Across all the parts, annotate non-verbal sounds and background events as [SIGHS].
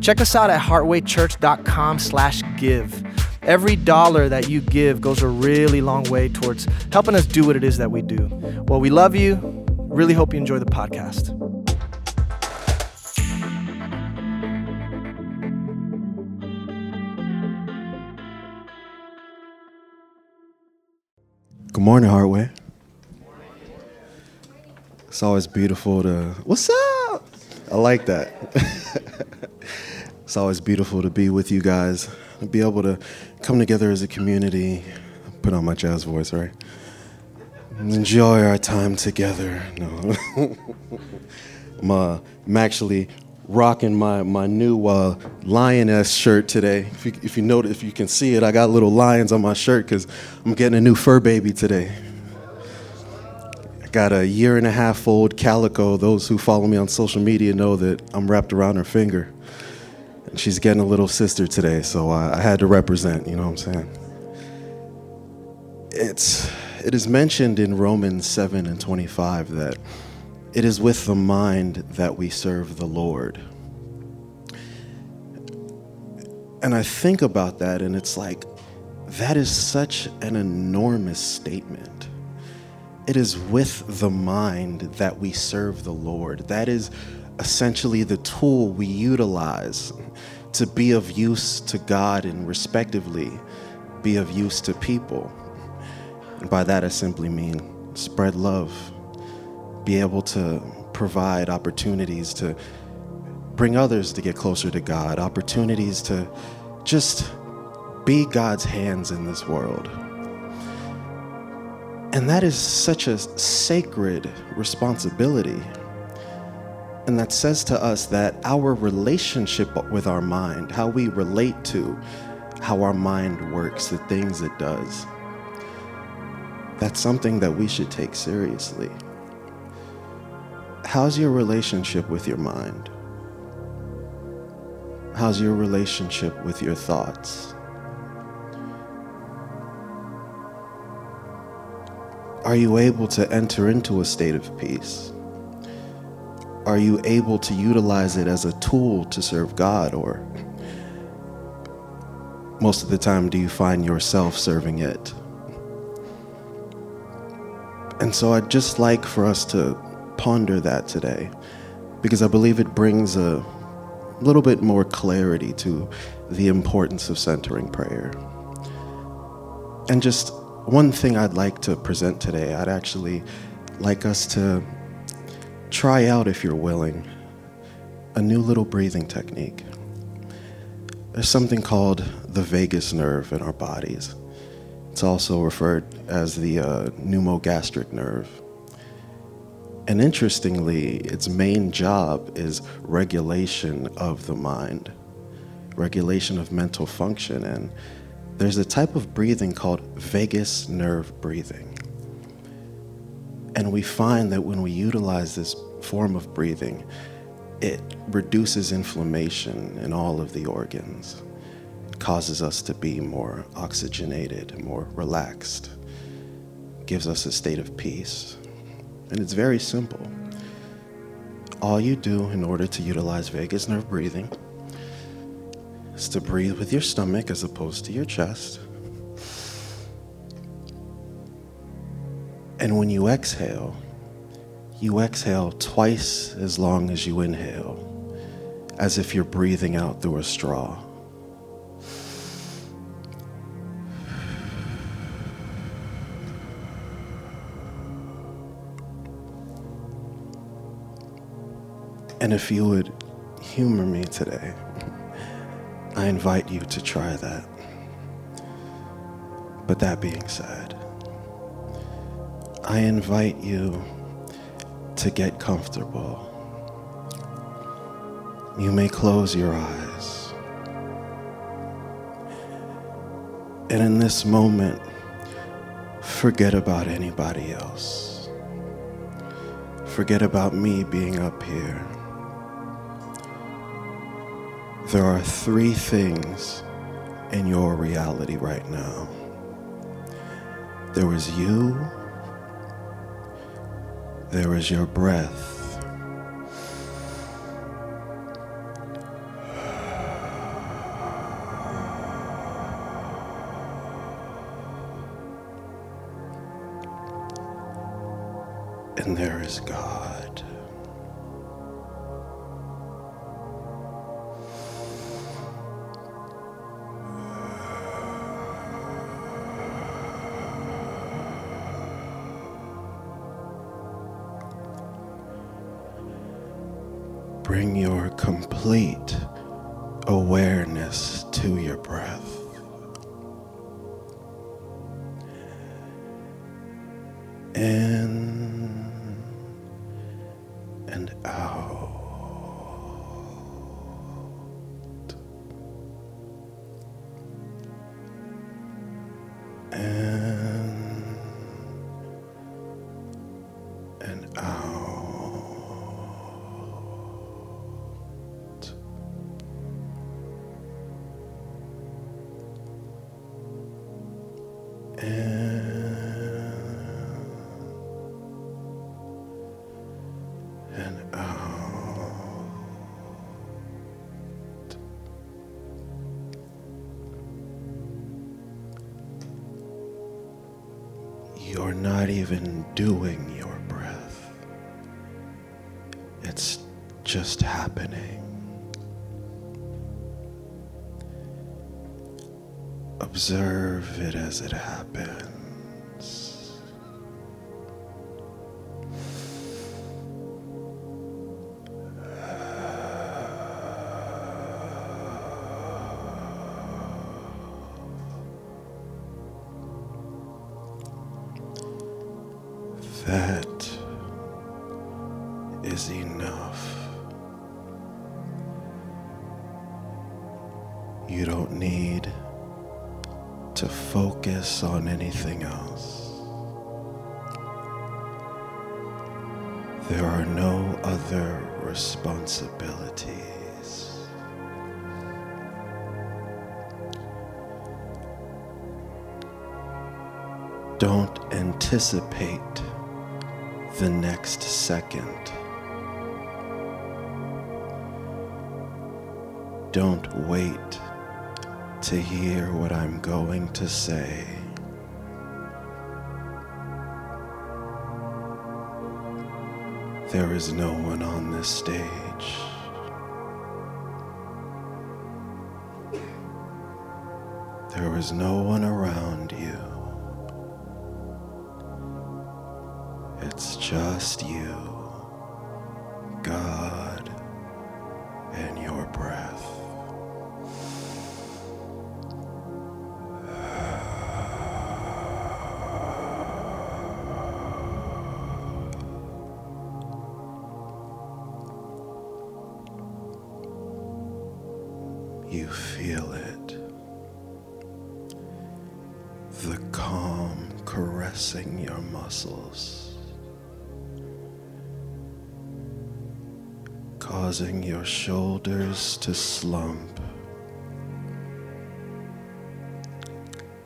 check us out at heartwaychurch.com slash give. Every dollar that you give goes a really long way towards helping us do what it is that we do. Well, we love you. Really hope you enjoy the podcast. Good morning, Heartway. It's always beautiful to. What's up? I like that. [LAUGHS] it's always beautiful to be with you guys, be able to come together as a community. Put on my jazz voice, right? Enjoy our time together. No, [LAUGHS] I'm, uh, I'm actually rocking my my new uh, lioness shirt today. If you, if you notice, if you can see it, I got little lions on my shirt because I'm getting a new fur baby today. I got a year and a half old calico. Those who follow me on social media know that I'm wrapped around her finger. And she's getting a little sister today, so I, I had to represent. You know what I'm saying? It's it is mentioned in Romans 7 and 25 that it is with the mind that we serve the Lord. And I think about that, and it's like, that is such an enormous statement. It is with the mind that we serve the Lord. That is essentially the tool we utilize to be of use to God and respectively be of use to people. And by that, I simply mean spread love be able to provide opportunities to bring others to get closer to God, opportunities to just be God's hands in this world. And that is such a sacred responsibility. And that says to us that our relationship with our mind, how we relate to how our mind works, the things it does, that's something that we should take seriously. How's your relationship with your mind? How's your relationship with your thoughts? Are you able to enter into a state of peace? Are you able to utilize it as a tool to serve God? Or most of the time, do you find yourself serving it? And so I'd just like for us to ponder that today because I believe it brings a little bit more clarity to the importance of centering prayer. And just one thing I'd like to present today, I'd actually like us to try out, if you're willing, a new little breathing technique. There's something called the vagus nerve in our bodies. It's also referred as the uh, pneumogastric nerve. And interestingly, its main job is regulation of the mind, regulation of mental function. And there's a type of breathing called vagus nerve breathing. And we find that when we utilize this form of breathing, it reduces inflammation in all of the organs, it causes us to be more oxygenated, more relaxed, gives us a state of peace. And it's very simple. All you do in order to utilize vagus nerve breathing is to breathe with your stomach as opposed to your chest. And when you exhale, you exhale twice as long as you inhale, as if you're breathing out through a straw. And if you would humor me today, I invite you to try that. But that being said, I invite you to get comfortable. You may close your eyes. And in this moment, forget about anybody else. Forget about me being up here. There are three things in your reality right now there was you, there was your breath. And there is God. Not even doing your breath. It's just happening. Observe it as it happens. Anticipate the next second. Don't wait to hear what I'm going to say. There is no one on this stage. There is no one around just you, God, and your breath. You feel it. The calm caressing your muscles, causing your shoulders to slump,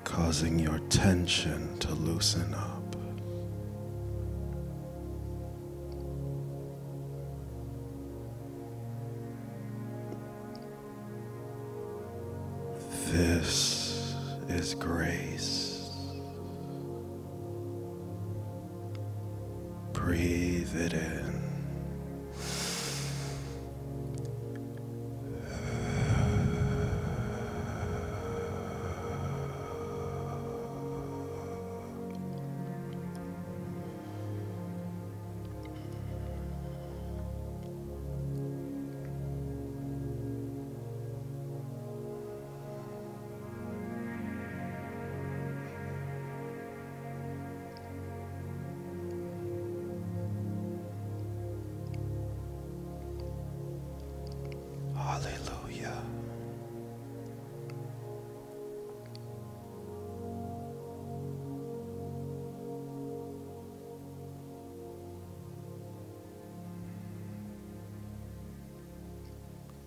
causing your tension to loosen up.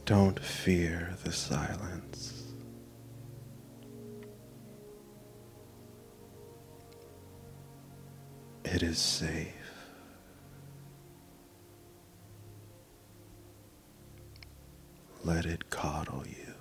Don't fear the silence. It is safe. Let it coddle you.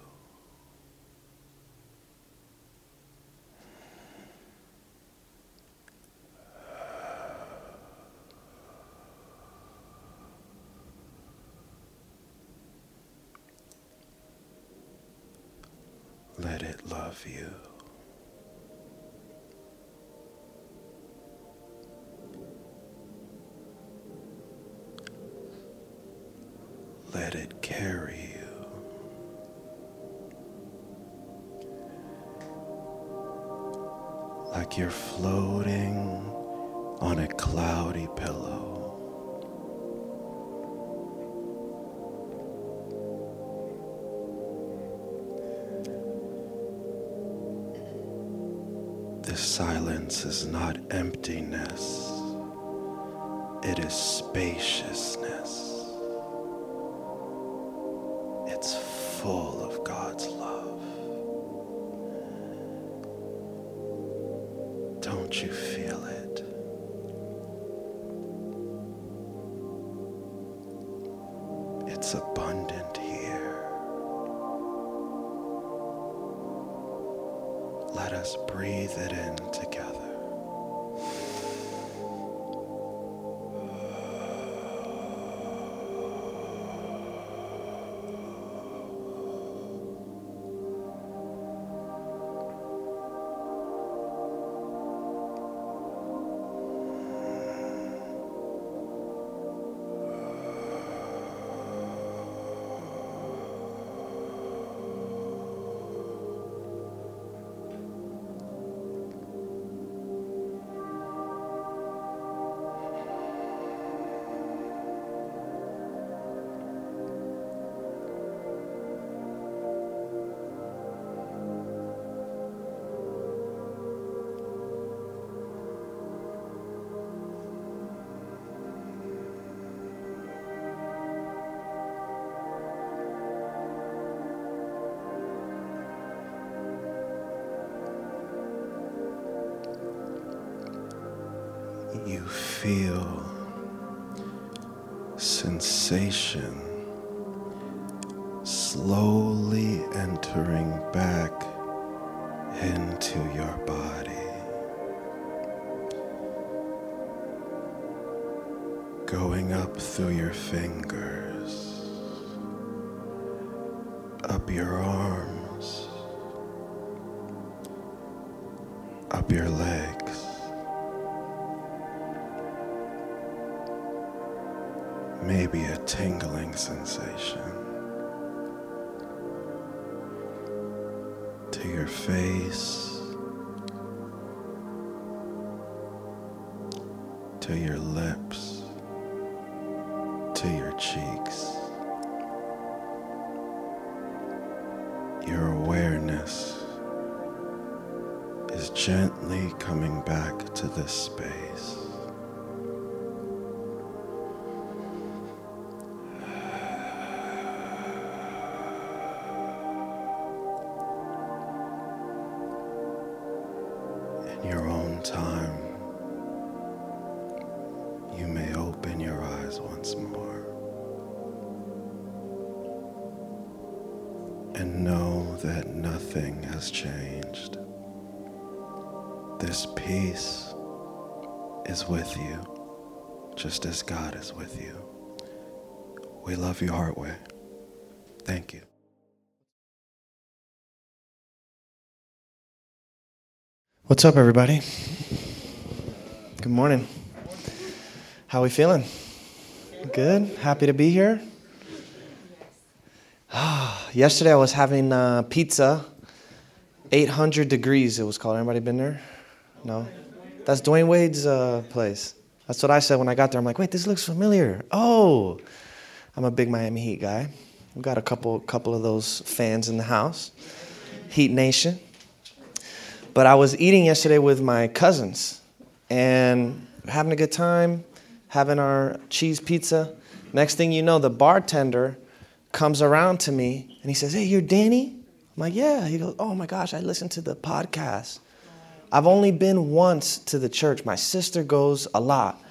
Let it love you. Let it carry you. Like you're floating on a cloudy pillow. This silence is not emptiness, it is spaciousness. Full of God's love. You feel sensation slowly entering back into your body. Going up through your fingers, up your arms, up your legs. Maybe a tingling sensation to your face, to your lips, you may open your eyes once more and know that nothing has changed. This peace is with you, just as God is with you. We love you, Heartway. Thank you. What's up, everybody? Good morning. How are we feeling? Good. Happy to be here. [SIGHS] Yesterday I was having uh, pizza, 800 degrees. It was called. Anybody been there? No. That's Dwyane Wade's uh, place. That's what I said when I got there. I'm like, wait, this looks familiar. Oh, I'm a big Miami Heat guy. We've got a couple, couple of those fans in the house. Heat Nation. But I was eating yesterday with my cousins and having a good time, having our cheese pizza. Next thing you know, the bartender comes around to me and he says, Hey, you're Danny? I'm like, Yeah. He goes, Oh my gosh, I listened to the podcast. I've only been once to the church. My sister goes a lot,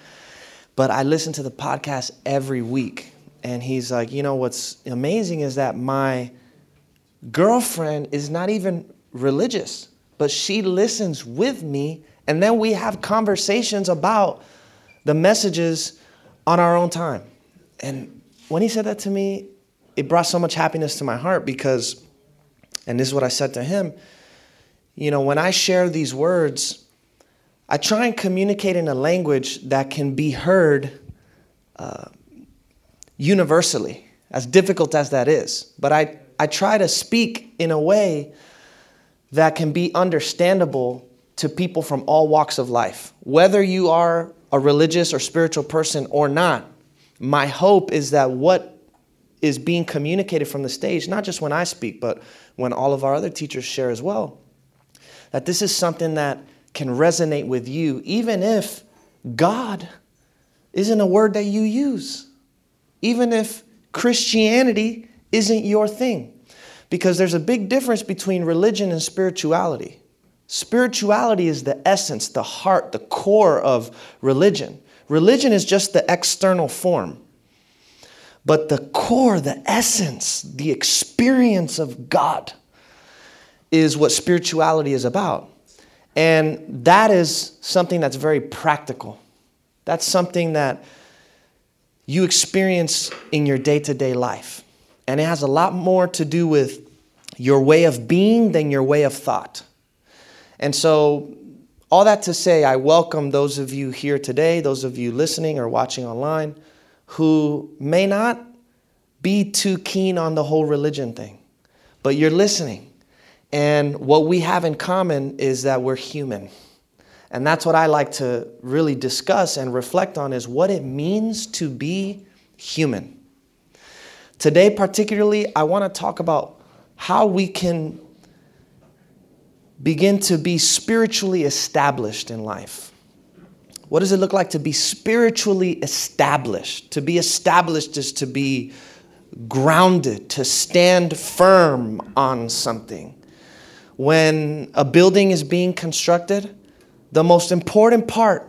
but I listen to the podcast every week. And he's like, You know, what's amazing is that my girlfriend is not even religious, but she listens with me. And then we have conversations about the messages on our own time. And when he said that to me, it brought so much happiness to my heart because, and this is what I said to him, you know, when I share these words, I try and communicate in a language that can be heard uh, universally, as difficult as that is. But I, I try to speak in a way that can be understandable to people from all walks of life. Whether you are a religious or spiritual person or not, my hope is that what is being communicated from the stage, not just when I speak, but when all of our other teachers share as well, that this is something that can resonate with you, even if God isn't a word that you use, even if Christianity isn't your thing. Because there's a big difference between religion and spirituality. Spirituality is the essence, the heart, the core of religion. Religion is just the external form. But the core, the essence, the experience of God is what spirituality is about. And that is something that's very practical. That's something that you experience in your day to day life. And it has a lot more to do with your way of being than your way of thought. And so, all that to say, I welcome those of you here today, those of you listening or watching online, who may not be too keen on the whole religion thing, but you're listening. And what we have in common is that we're human. And that's what I like to really discuss and reflect on is what it means to be human. Today, particularly, I want to talk about how we can begin to be spiritually established in life. What does it look like to be spiritually established? To be established is to be grounded, to stand firm on something. When a building is being constructed, the most important part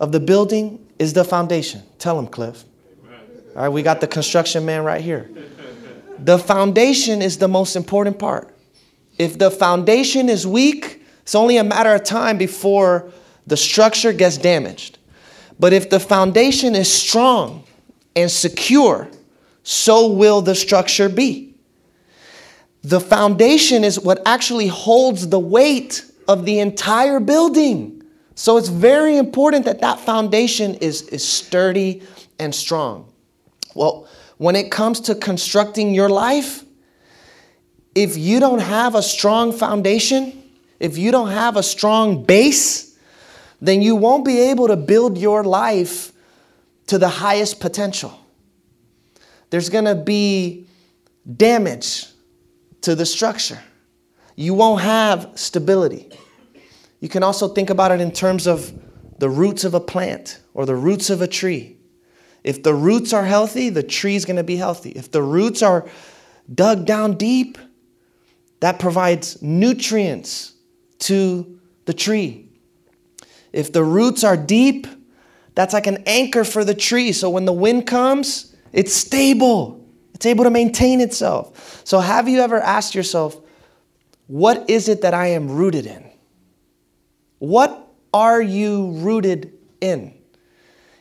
of the building is the foundation. Tell him, Cliff. All right, we got the construction man right here. The foundation is the most important part. If the foundation is weak, it's only a matter of time before the structure gets damaged. But if the foundation is strong and secure, so will the structure be. The foundation is what actually holds the weight of the entire building. So it's very important that that foundation is, is sturdy and strong. Well, when it comes to constructing your life, if you don't have a strong foundation, if you don't have a strong base, then you won't be able to build your life to the highest potential. There's to be damage to the structure. You won't have stability. You can also think about it in terms of the roots of a plant or the roots of a tree. If the roots are healthy, the tree is going to be healthy. If the roots are dug down deep, that provides nutrients to the tree. If the roots are deep, that's like an anchor for the tree. So when the wind comes, it's stable, it's able to maintain itself. So, have you ever asked yourself, what is it that I am rooted in? What are you rooted in?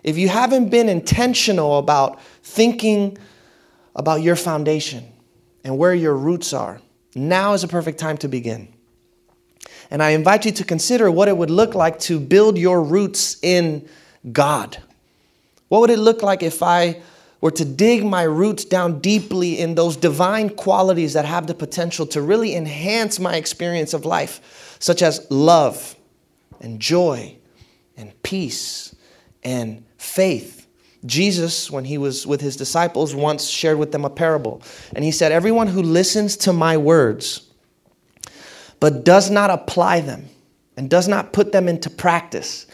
If you haven't been intentional about thinking about your foundation and where your roots are, now is a perfect time to begin. And I invite you to consider what it would look like to build your roots in God. What would it look like if I were to dig my roots down deeply in those divine qualities that have the potential to really enhance my experience of life, such as love and joy and peace and faith? Jesus, when he was with his disciples, once shared with them a parable. And he said, Everyone who listens to my words, but does not apply them and does not put them into practice,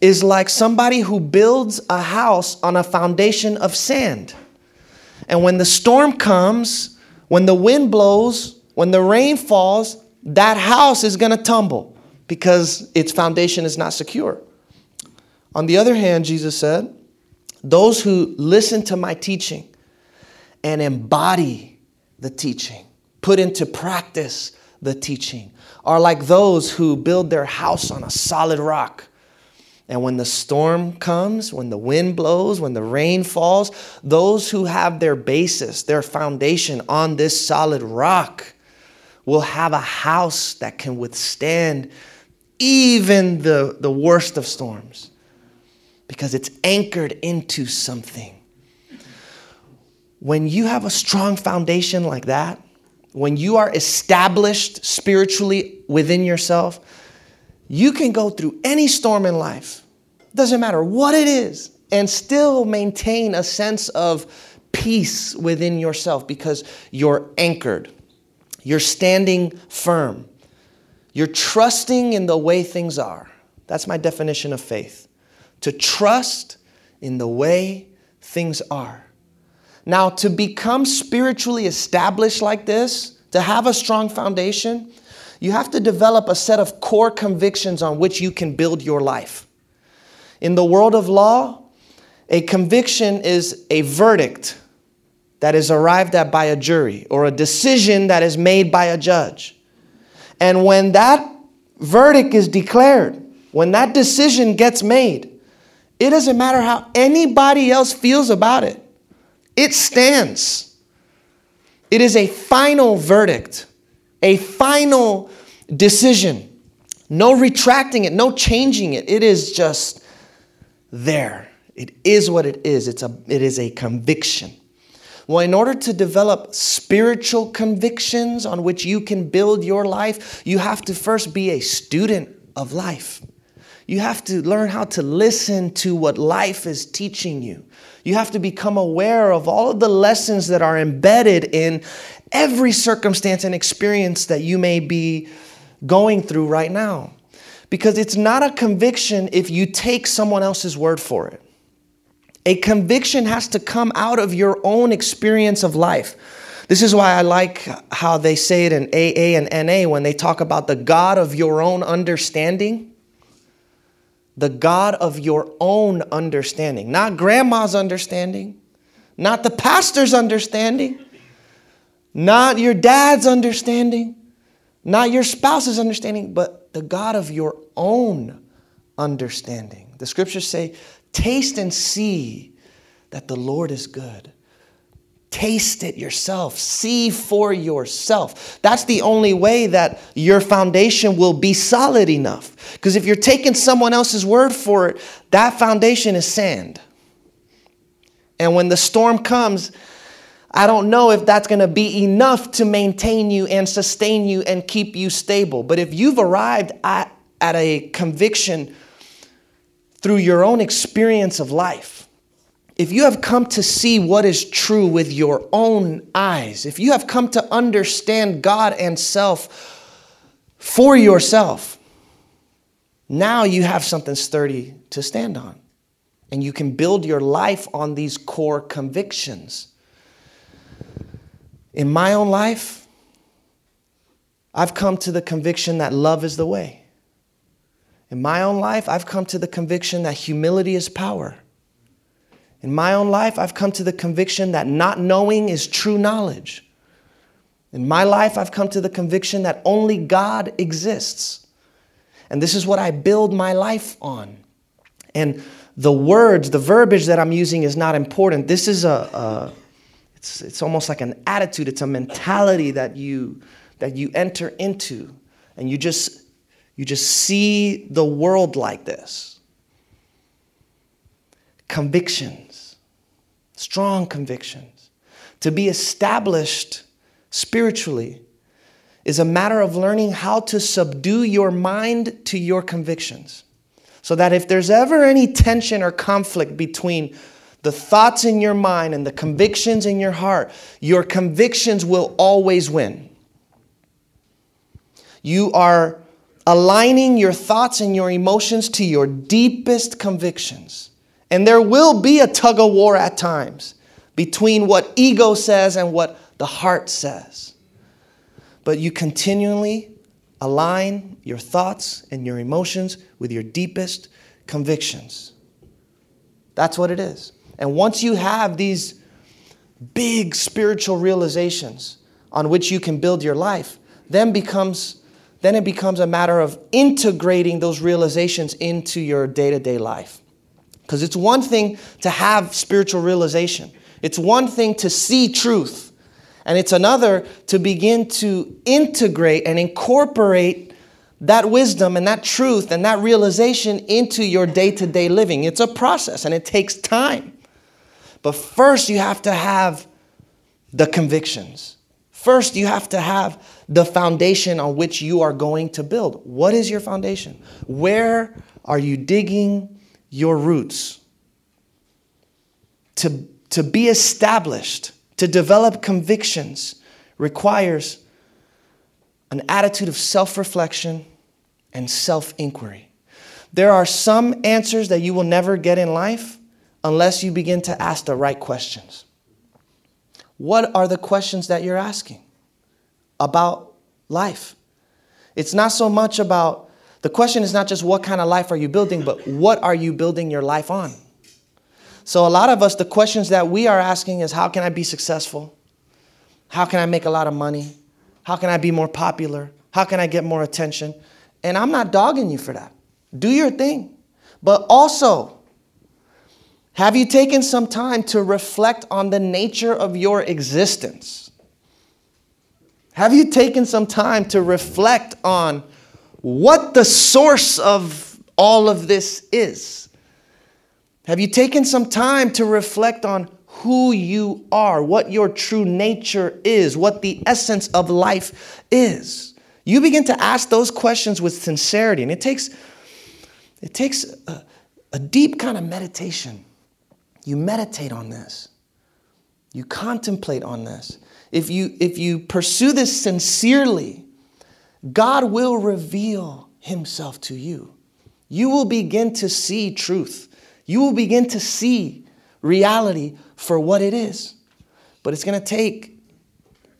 is like somebody who builds a house on a foundation of sand. And when the storm comes, when the wind blows, when the rain falls, that house is going to tumble because its foundation is not secure. On the other hand, Jesus said, those who listen to my teaching and embody the teaching, put into practice the teaching, are like those who build their house on a solid rock. And when the storm comes, when the wind blows, when the rain falls, those who have their basis, their foundation on this solid rock, will have a house that can withstand even the, the worst of storms because it's anchored into something. When you have a strong foundation like that, when you are established spiritually within yourself, you can go through any storm in life, doesn't matter what it is, and still maintain a sense of peace within yourself because you're anchored. You're standing firm. You're trusting in the way things are. That's my definition of faith. To trust in the way things are. Now, to become spiritually established like this, to have a strong foundation, you have to develop a set of core convictions on which you can build your life. In the world of law, a conviction is a verdict that is arrived at by a jury or a decision that is made by a judge. And when that verdict is declared, when that decision gets made, it doesn't matter how anybody else feels about it, it stands. It is a final verdict, a final decision. No retracting it, no changing it. It is just there. It is what it is. It's a, it is a conviction. Well, in order to develop spiritual convictions on which you can build your life, you have to first be a student of life. You have to learn how to listen to what life is teaching you. You have to become aware of all of the lessons that are embedded in every circumstance and experience that you may be going through right now. Because it's not a conviction if you take someone else's word for it. A conviction has to come out of your own experience of life. This is why I like how they say it in AA and NA when they talk about the God of your own understanding. The God of your own understanding, not grandma's understanding, not the pastor's understanding, not your dad's understanding, not your spouse's understanding, but the God of your own understanding. The scriptures say, Taste and see that the Lord is good. Taste it yourself. See for yourself. That's the only way that your foundation will be solid enough. Because if you're taking someone else's word for it, that foundation is sand. And when the storm comes, I don't know if that's going to be enough to maintain you and sustain you and keep you stable. But if you've arrived at, at a conviction through your own experience of life, if you have come to see what is true with your own eyes, if you have come to understand God and self for yourself, now you have something sturdy to stand on. And you can build your life on these core convictions. In my own life, I've come to the conviction that love is the way. In my own life, I've come to the conviction that humility is power. In my own life, I've come to the conviction that not knowing is true knowledge. In my life, I've come to the conviction that only God exists. And this is what I build my life on. And the words, the verbiage that I'm using is not important. This is a, a it's, it's almost like an attitude, it's a mentality that you, that you enter into. And you just you just see the world like this. Convictions, strong convictions. To be established spiritually is a matter of learning how to subdue your mind to your convictions. So that if there's ever any tension or conflict between the thoughts in your mind and the convictions in your heart, your convictions will always win. You are aligning your thoughts and your emotions to your deepest convictions. And there will be a tug of war at times between what ego says and what the heart says. But you continually align your thoughts and your emotions with your deepest convictions. That's what it is. And once you have these big spiritual realizations on which you can build your life, then becomes then it becomes a matter of integrating those realizations into your day-to-day life. Because it's one thing to have spiritual realization. It's one thing to see truth. And it's another to begin to integrate and incorporate that wisdom and that truth and that realization into your day to day living. It's a process and it takes time. But first, you have to have the convictions. First, you have to have the foundation on which you are going to build. What is your foundation? Where are you digging your roots? To, to be established, to develop convictions, requires an attitude of self reflection and self inquiry. There are some answers that you will never get in life unless you begin to ask the right questions. What are the questions that you're asking about life? It's not so much about, the question is not just what kind of life are you building, but what are you building your life on? So, a lot of us, the questions that we are asking is how can I be successful? How can I make a lot of money? How can I be more popular? How can I get more attention? And I'm not dogging you for that. Do your thing. But also, have you taken some time to reflect on the nature of your existence? Have you taken some time to reflect on what the source of all of this is? Have you taken some time to reflect on who you are, what your true nature is, what the essence of life is? You begin to ask those questions with sincerity, and it takes, it takes a, a deep kind of meditation. You meditate on this. You contemplate on this. If you, if you pursue this sincerely, God will reveal himself to you. You will begin to see truth. You will begin to see reality for what it is. But it's going to take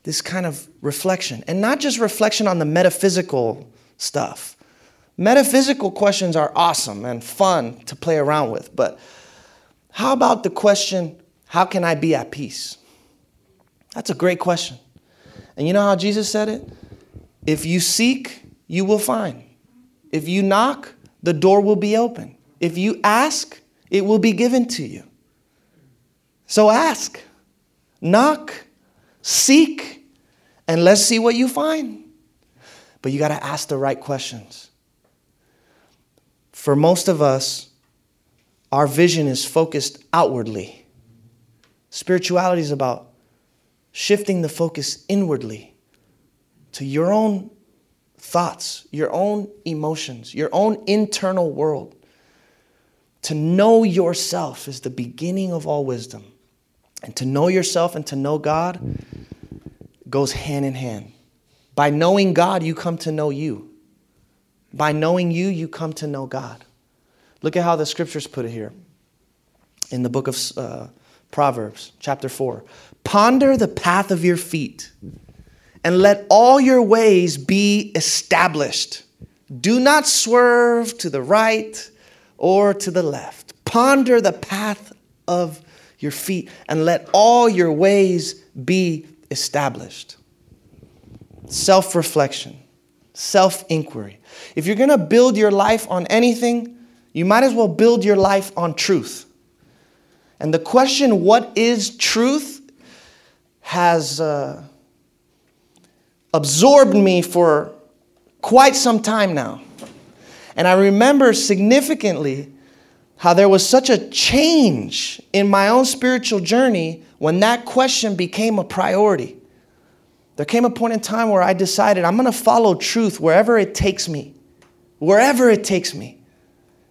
this kind of reflection, and not just reflection on the metaphysical stuff. Metaphysical questions are awesome and fun to play around with, but how about the question, how can I be at peace? That's a great question. And you know how Jesus said it? If you seek, you will find. If you knock, the door will be open. If you ask, it will be given to you. So ask, knock, seek, and let's see what you find. But you got to ask the right questions. For most of us, our vision is focused outwardly. Spirituality is about shifting the focus inwardly to your own thoughts, your own emotions, your own internal world. To know yourself is the beginning of all wisdom. And to know yourself and to know God goes hand in hand. By knowing God, you come to know you. By knowing you, you come to know God. Look at how the scriptures put it here in the book of uh, Proverbs, chapter 4. Ponder the path of your feet and let all your ways be established. Do not swerve to the right or to the left. Ponder the path of your feet and let all your ways be established. Self reflection, self inquiry. If you're gonna build your life on anything, you might as well build your life on truth. And the question, what is truth, has uh, absorbed me for quite some time now. And I remember significantly how there was such a change in my own spiritual journey when that question became a priority. There came a point in time where I decided I'm going to follow truth wherever it takes me, wherever it takes me,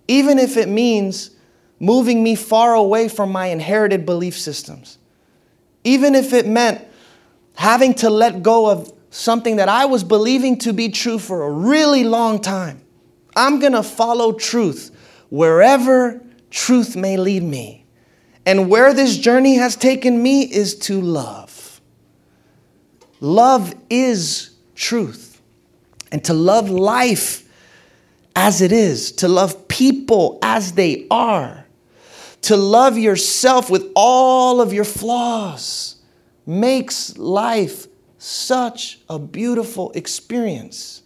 even if it means moving me far away from my inherited belief systems, even if it meant having to let go of something that I was believing to be true for a really long time. I'm going to follow truth wherever truth may lead me. And where this journey has taken me is to love. Love is truth. And to love life as it is, to love people as they are, to love yourself with all of your flaws makes life such a beautiful experience.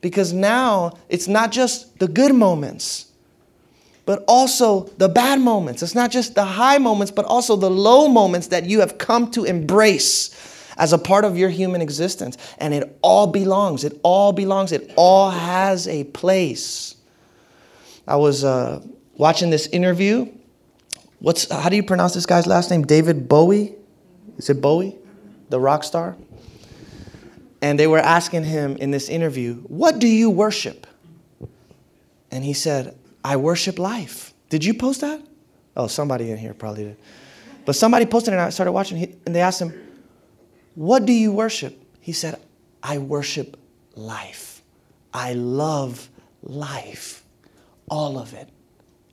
Because now it's not just the good moments, but also the bad moments. It's not just the high moments, but also the low moments that you have come to embrace as a part of your human existence. And it all belongs. It all belongs. It all has a place. I was uh, watching this interview. What's how do you pronounce this guy's last name? David Bowie? Is it Bowie? The rock star? And they were asking him in this interview, What do you worship? And he said, I worship life. Did you post that? Oh, somebody in here probably did. But somebody posted it and I started watching and they asked him, What do you worship? He said, I worship life. I love life. All of it.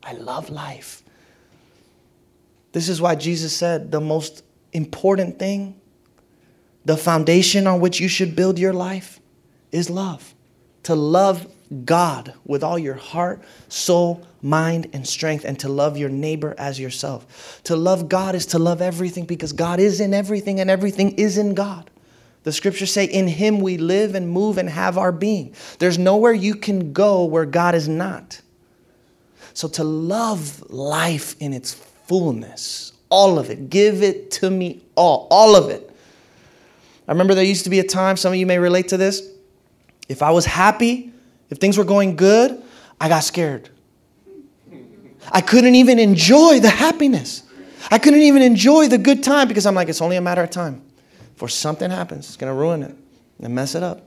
I love life. This is why Jesus said the most important thing, the foundation on which you should build your life, is love. To love God with all your heart, soul, mind, and strength, and to love your neighbor as yourself. To love God is to love everything because God is in everything and everything is in God. The scriptures say, In Him we live and move and have our being. There's nowhere you can go where God is not. So to love life in its fullness, all of it, give it to me all, all of it. I remember there used to be a time, some of you may relate to this. If I was happy, if things were going good, I got scared. I couldn't even enjoy the happiness. I couldn't even enjoy the good time because I'm like, it's only a matter of time. For something happens, it's going to ruin it and mess it up.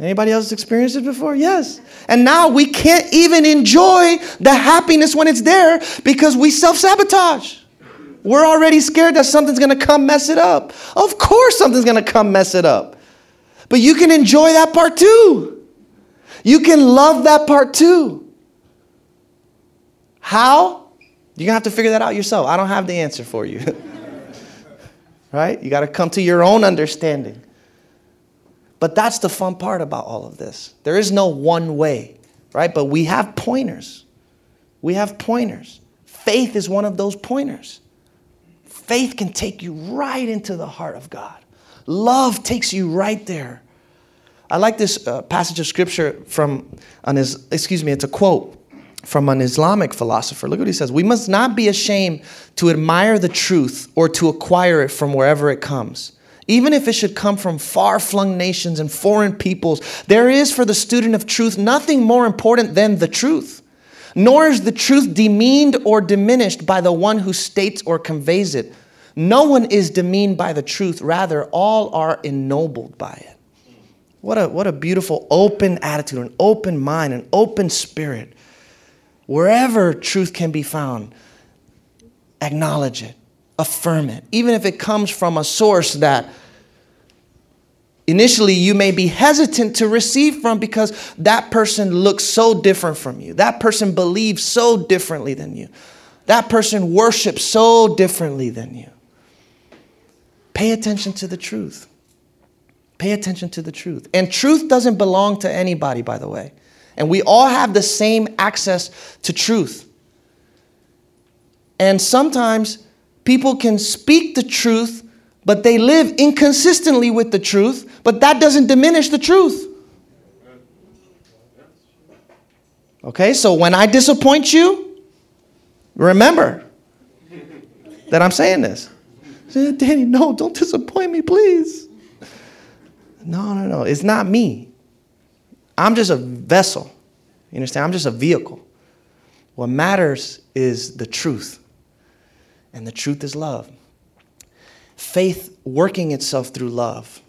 Anybody else experienced it before? Yes. And now we can't even enjoy the happiness when it's there because we self sabotage. We're already scared that something's going to come mess it up. Of course, something's going to come mess it up. But you can enjoy that part too. You can love that part too. How? You're going to have to figure that out yourself. I don't have the answer for you. [LAUGHS] right? You got to come to your own understanding. But that's the fun part about all of this. There is no one way, right? But we have pointers. We have pointers. Faith is one of those pointers. Faith can take you right into the heart of God. Love takes you right there. I like this uh, passage of scripture from an is, excuse me, it's a quote from an Islamic philosopher. Look what he says. We must not be ashamed to admire the truth or to acquire it from wherever it comes. Even if it should come from far flung nations and foreign peoples, there is for the student of truth nothing more important than the truth. Nor is the truth demeaned or diminished by the one who states or conveys it. No one is demeaned by the truth, rather, all are ennobled by it. What a, what a beautiful open attitude, an open mind, an open spirit. Wherever truth can be found, acknowledge it, affirm it, even if it comes from a source that initially you may be hesitant to receive from because that person looks so different from you. That person believes so differently than you. That person worships so differently than you. Pay attention to the truth. Pay attention to the truth. And truth doesn't belong to anybody, by the way. And we all have the same access to truth. And sometimes people can speak the truth, but they live inconsistently with the truth, but that doesn't diminish the truth. Okay, so when I disappoint you, remember that I'm saying this. Eh, Danny, no, don't disappoint me, please. No, no, no. It's not me. I'm just a vessel. You understand? I'm just a vehicle. What matters is the truth. And the truth is love. Faith working itself through love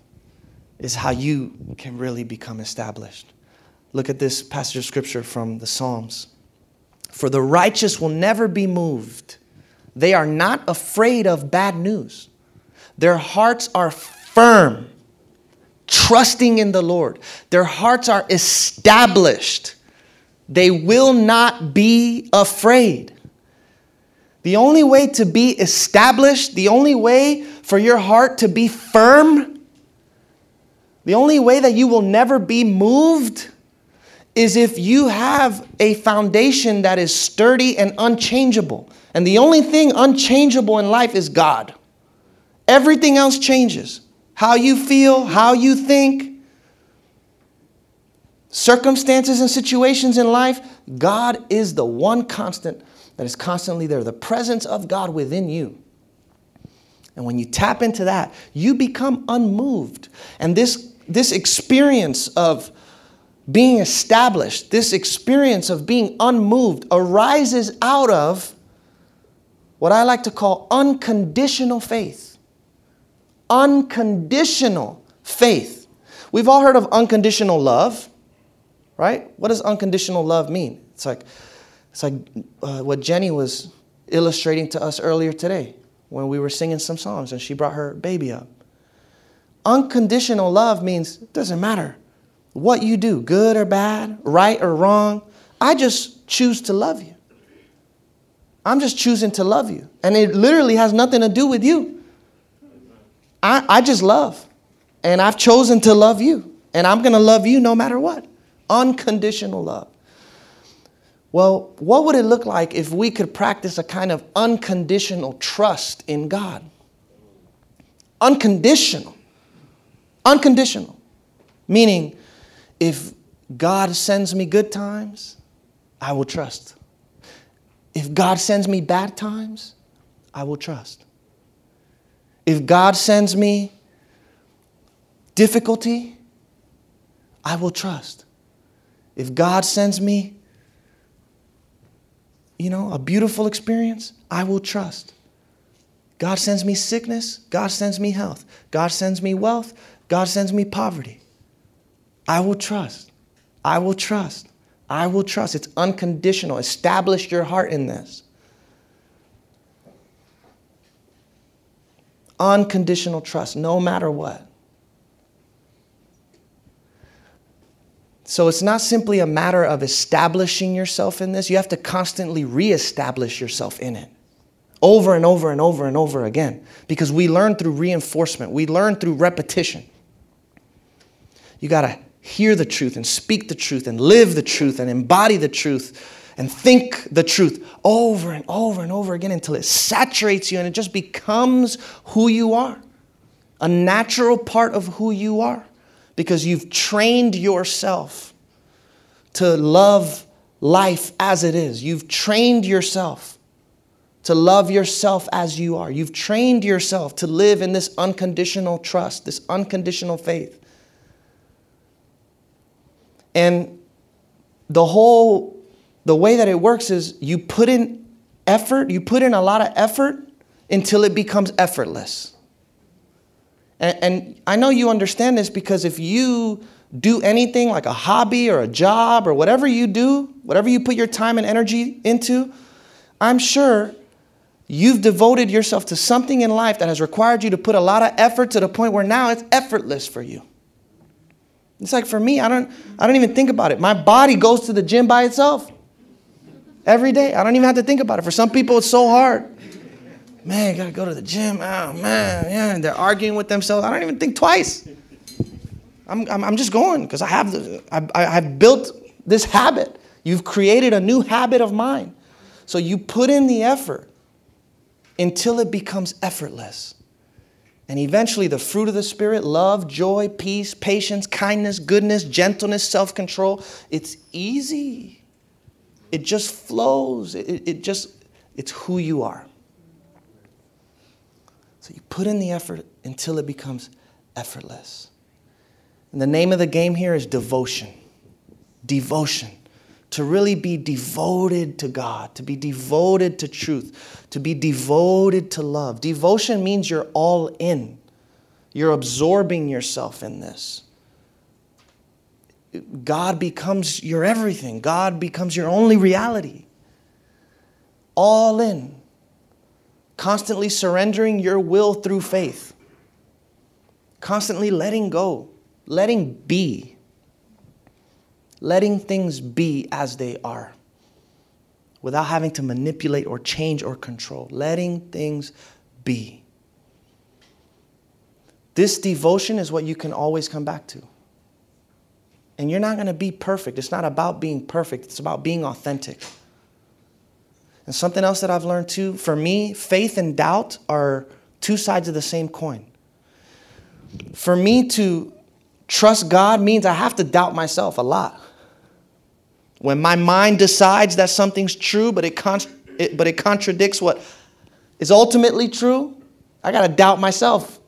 is how you can really become established. Look at this passage of scripture from the Psalms. For the righteous will never be moved. They are not afraid of bad news. Their hearts are firm trusting in the Lord. Their hearts are established. They will not be afraid. The only way to be established, the only way for your heart to be firm, the only way that you will never be moved is if you have a foundation that is sturdy and unchangeable. And the only thing unchangeable in life is God. Everything else changes. How you feel, how you think, circumstances and situations in life, God is the one constant that is constantly there, the presence of God within you. And when you tap into that, you become unmoved. And this, this experience of being established, this experience of being unmoved, arises out of what I like to call unconditional faith. Unconditional faith. We've all heard of unconditional love, right? What does unconditional love mean? It's like, it's like uh, what Jenny was illustrating to us earlier today when we were singing some songs and she brought her baby up. Unconditional love means it doesn't matter what you do, good or bad, right or wrong. I just choose to love you. I'm just choosing to love you. And it literally has nothing to do with you. I, I just love. And I've chosen to love you. And I'm going to love you no matter what. Unconditional love. Well, what would it look like if we could practice a kind of unconditional trust in God? Unconditional. Unconditional. Meaning, if God sends me good times, I will trust. If God sends me bad times, I will trust. If God sends me difficulty, I will trust. If God sends me you know, a beautiful experience, I will trust. God sends me sickness, God sends me health. God sends me wealth, God sends me poverty. I will trust. I will trust. I will trust. It's unconditional. Establish your heart in this. Unconditional trust, no matter what. So it's not simply a matter of establishing yourself in this, you have to constantly reestablish yourself in it over and over and over and over again because we learn through reinforcement, we learn through repetition. You got to hear the truth and speak the truth and live the truth and embody the truth and think the truth over and over and over again until it saturates you and it just becomes who you are, a natural part of who you are because you've trained yourself to love life as it is. You've trained yourself to love yourself as you are. You've trained yourself to live in this unconditional trust, this unconditional faith. And the whole the way that it works is you put in effort, you put in a lot of effort until it becomes effortless. And, and I know you understand this because if you do anything like a hobby or a job or whatever you do, whatever you put your time and energy into, I'm sure you've devoted yourself to something in life that has required you to put a lot of effort to the point where now it's effortless for you. It's like for me, I don't, I don't even think about it. My body goes to the gym by itself every day. I don't even have to think about it. For some people, it's so hard man, gotta go to the gym. Oh man, yeah, and they're arguing with themselves. I don't even think twice. I'm, I'm, I'm just going because I have the, I, I, I've built this habit. You've created a new habit of mine. So you put in the effort until it becomes effortless. And eventually, the fruit of the Spirit love, joy, peace, patience, kindness, goodness, gentleness, self control it's easy. It just flows. It, it just, it's who you are. So you put in the effort until it becomes effortless. And the name of the game here is devotion. Devotion. To really be devoted to God, to be devoted to truth, to be devoted to love. Devotion means you're all in, you're absorbing yourself in this. God becomes your everything, God becomes your only reality. All in constantly surrendering your will through faith, constantly letting go, letting be, letting things be as they are. without having to manipulate or change or control, letting things be. This devotion is what you can always come back to. And you're not going to be perfect. It's not about being perfect, it's about being authentic. And something else that I've learned too for me, faith and doubt are two sides of the same coin. For me to trust God means I have to doubt myself a lot. When my mind decides that something's true, but it, con- it, but it contradicts what is ultimately true, I got to doubt myself.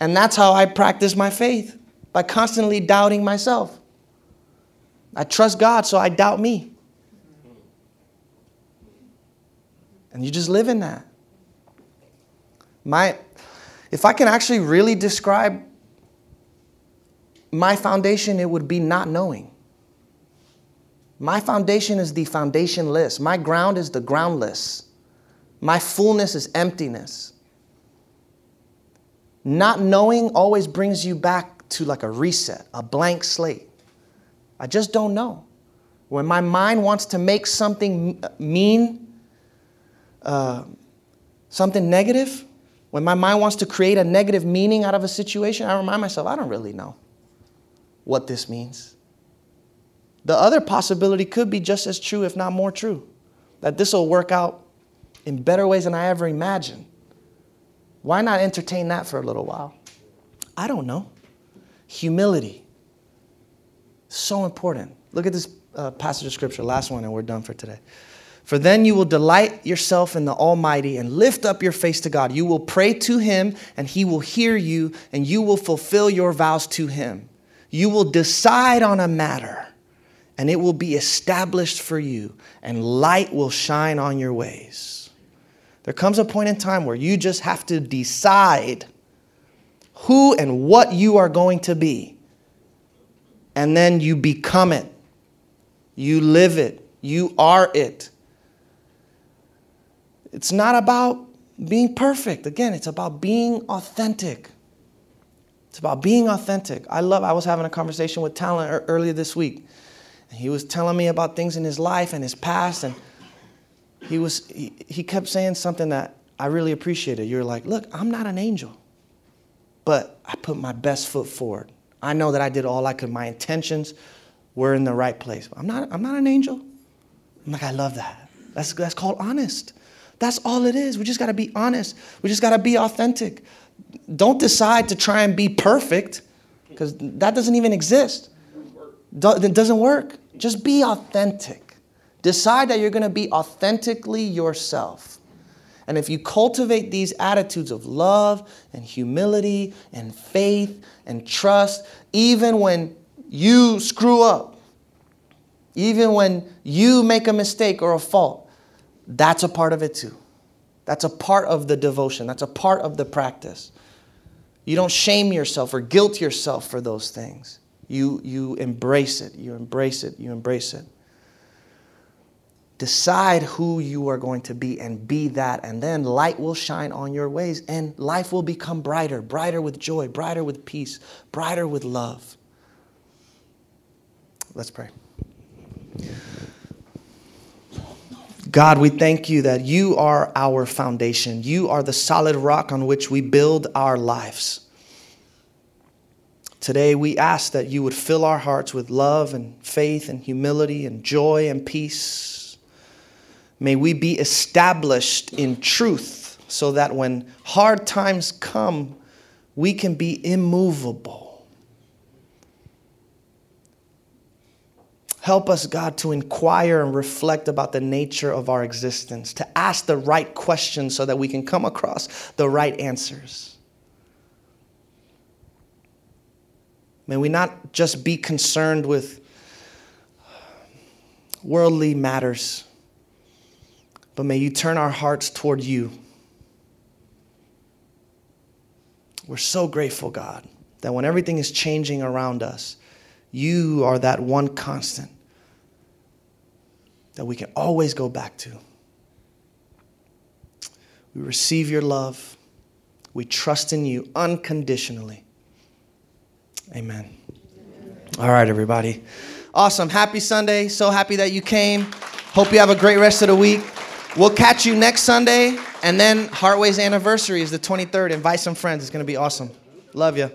And that's how I practice my faith by constantly doubting myself. I trust God, so I doubt me. And you just live in that. My, if I can actually really describe my foundation, it would be not knowing. My foundation is the foundationless. My ground is the groundless. My fullness is emptiness. Not knowing always brings you back to like a reset, a blank slate. I just don't know. When my mind wants to make something mean, uh, something negative, when my mind wants to create a negative meaning out of a situation, I remind myself, I don't really know what this means. The other possibility could be just as true, if not more true, that this will work out in better ways than I ever imagined. Why not entertain that for a little while? I don't know. Humility. So important. Look at this uh, passage of scripture, last one, and we're done for today. For then you will delight yourself in the Almighty and lift up your face to God. You will pray to Him, and He will hear you, and you will fulfill your vows to Him. You will decide on a matter and it will be established for you, and light will shine on your ways. There comes a point in time where you just have to decide who and what you are going to be. And then you become it. You live it. You are it. It's not about being perfect. Again, it's about being authentic. It's about being authentic. I love, I was having a conversation with Talent earlier this week. He was telling me about things in his life and his past, and he was he, he kept saying something that I really appreciated. You're like, look, I'm not an angel, but I put my best foot forward. I know that I did all I could. My intentions were in the right place. I'm not, I'm not an angel. I'm like, I love that. That's, that's called honest. That's all it is. We just got to be honest. We just got to be authentic. Don't decide to try and be perfect because that doesn't even exist. It doesn't work. Just be authentic. Decide that you're going to be authentically yourself. And if you cultivate these attitudes of love and humility and faith and trust, even when you screw up, even when you make a mistake or a fault, that's a part of it too. That's a part of the devotion, that's a part of the practice. You don't shame yourself or guilt yourself for those things you, you embrace it. You embrace it. You embrace it. Decide who you are going to be and be that, and then light will shine on your ways, and life will become brighter, brighter with joy, brighter with peace, brighter with love. Let's pray. God, we thank you that you are our foundation. You are the solid rock on which we build our lives. Today, we ask that you would fill our hearts with love and faith and humility and joy and peace. May we be established in truth so that when hard times come, we can be immovable. Help us, God, to inquire and reflect about the nature of our existence, to ask the right questions so that we can come across the right answers. May we not just be concerned with worldly matters, but may you turn our hearts toward you. We're so grateful, God, that when everything is changing around us, you are that one constant that we can always go back to. We receive your love. We trust in you unconditionally. Amen. All right, everybody. Awesome. Happy Sunday. So happy that you came. Hope you have a great rest of the week. We'll catch you next Sunday. And then Heartway's anniversary is the 23rd. Invite some friends. It's going to be awesome. Love you.